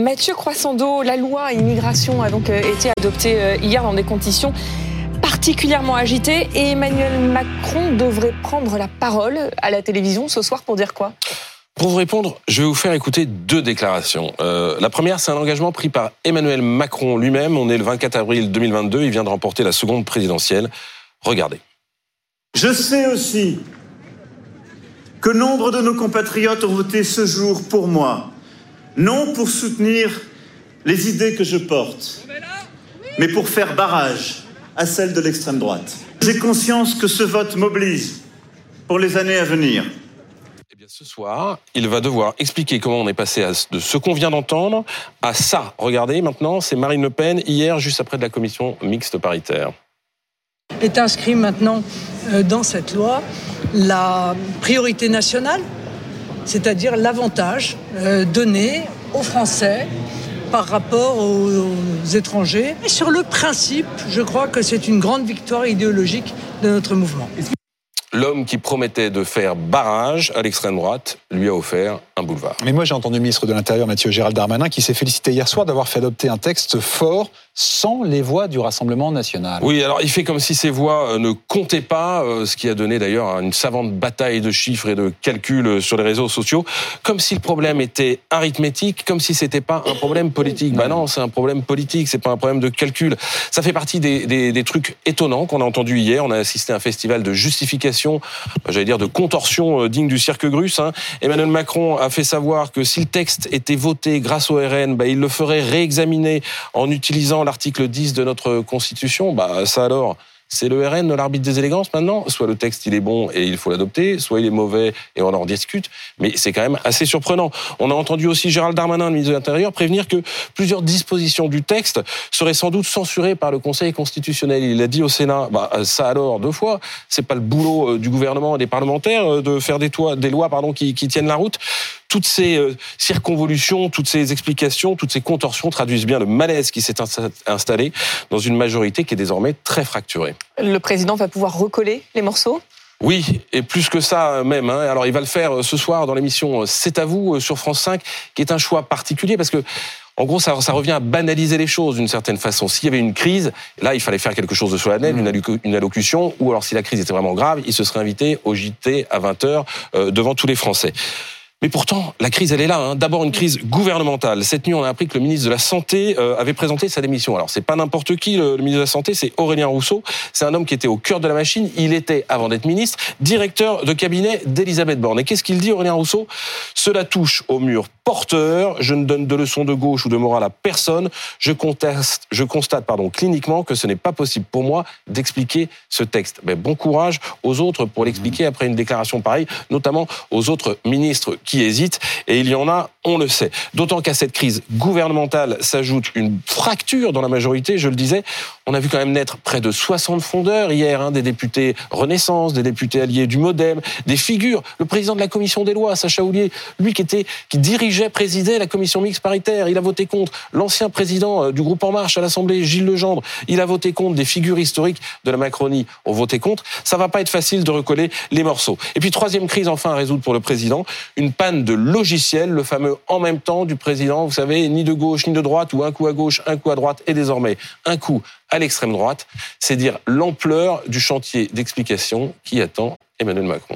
Mathieu Croissando, la loi immigration a donc euh, été adoptée euh, hier dans des conditions particulièrement agitées et Emmanuel Macron devrait prendre la parole à la télévision ce soir pour dire quoi? Pour vous répondre, je vais vous faire écouter deux déclarations. Euh, la première, c'est un engagement pris par Emmanuel Macron lui-même. On est le 24 avril 2022, il vient de remporter la seconde présidentielle. Regardez. Je sais aussi que nombre de nos compatriotes ont voté ce jour pour moi non pour soutenir les idées que je porte, mais pour faire barrage à celles de l'extrême droite. J'ai conscience que ce vote m'oblige pour les années à venir. Eh bien, ce soir, il va devoir expliquer comment on est passé de ce qu'on vient d'entendre à ça. Regardez, maintenant, c'est Marine Le Pen, hier, juste après de la commission mixte paritaire. Est inscrit maintenant euh, dans cette loi la priorité nationale c'est-à-dire l'avantage euh, donné aux Français par rapport aux, étrangers. Et sur le principe, je crois que c'est une grande victoire idéologique de notre mouvement. L'homme qui promettait de faire barrage à l'extrême droite lui a offert un boulevard. Mais moi j'ai entendu le ministre de l'Intérieur Mathieu Gérald Darmanin qui s'est félicité hier soir d'avoir fait adopter un texte fort sans les voix du Rassemblement national. Oui, alors il fait comme si ces voix euh, ne comptaient pas, euh, ce qui a donné d'ailleurs une savante bataille de chiffres et de calculs euh, sur les réseaux sociaux, comme si le problème était arithmétique, comme si c'était pas un problème politique. Bah non, c'est un problème politique, c'est pas un problème de calcul. Ça fait partie des trucs étonnants qu'on a entendus hier. On a assisté à un festival de justification, j'allais dire de contorsion digne du cirque Grus. Hein. Emmanuel Macron a fait savoir que si le texte était voté grâce au RN, bah, il le ferait réexaminer en utilisant l'article 10 de notre Constitution, bah ça alors c'est le RN l'arbitre des élégances maintenant. Soit le texte il est bon et il faut l'adopter, soit il est mauvais et on en discute. Mais c'est quand même assez surprenant. On a entendu aussi Gérald Darmanin, le ministre de l'Intérieur, prévenir que plusieurs dispositions du texte seraient sans doute censurées par le Conseil constitutionnel. Il a dit au Sénat, bah ça alors deux fois. C'est pas le boulot euh, du gouvernement et des parlementaires euh, de faire des, lois pardon qui tiennent la route toutes ces euh, circonvolutions, toutes ces explications, toutes ces contorsions traduisent bien le malaise qui s'est installé dans une majorité qui est désormais très fracturée. Le président va pouvoir recoller les morceaux? Oui, et plus que ça même. Hein. Alors il va le faire euh, ce soir dans l'émission euh, C'est à vous sur France 5, qui est un choix particulier parce que en gros, ça, revient à banaliser les choses d'une certaine façon. S'il y avait une crise, là, il fallait faire quelque chose de solennel, mmh. une, allocution, ou alors si la crise était vraiment grave, il se serait invité au JT à 20h devant tous les Français. Mais pourtant, la crise, elle est là. Hein. D'abord, une crise gouvernementale. Cette nuit, on a appris que le ministre de la Santé euh, avait présenté sa démission. Alors, c'est pas n'importe qui, le, ministre de la Santé, c'est Aurélien Rousseau. C'est un homme qui était au cœur de la machine. Il était, avant d'être ministre, directeur de cabinet d'Elisabeth Borne. Et qu'est-ce qu'il dit, Aurélien Rousseau? Cela touche au mur porteur. Je ne donne de leçons de gauche ou de morale à personne. Je, conteste, je constate pardon, cliniquement que ce n'est pas possible pour moi d'expliquer ce texte. Mais bon courage aux autres pour l'expliquer après une déclaration pareille, notamment aux autres ministres hésitent, et il y en a, on le sait. D'autant qu'à cette crise gouvernementale s'ajoute une fracture dans la majorité, je le disais. On a vu quand même naître près de 60 fondeurs hier, hein, des députés Renaissance, des députés alliés du MoDem, des figures. Le président de la commission des lois, Sacha Houlier, lui qui dirigeait, présidait la commission mixte paritaire, il a voté contre. L'ancien président euh, du groupe En Marche à l'Assemblée, Gilles Legendre, il a voté contre. Des figures historiques de la Macronie ont voté contre. Ça va pas être facile de recoller les morceaux. Et puis troisième crise enfin à résoudre pour le président, une panne de logiciel, le fameux en même temps du président, vous savez, ni de gauche ni de droite, ou un coup à gauche, un coup à droite, et désormais un coup à l'extrême droite. C'est dire l'ampleur du chantier d'explication qui attend Emmanuel Macron.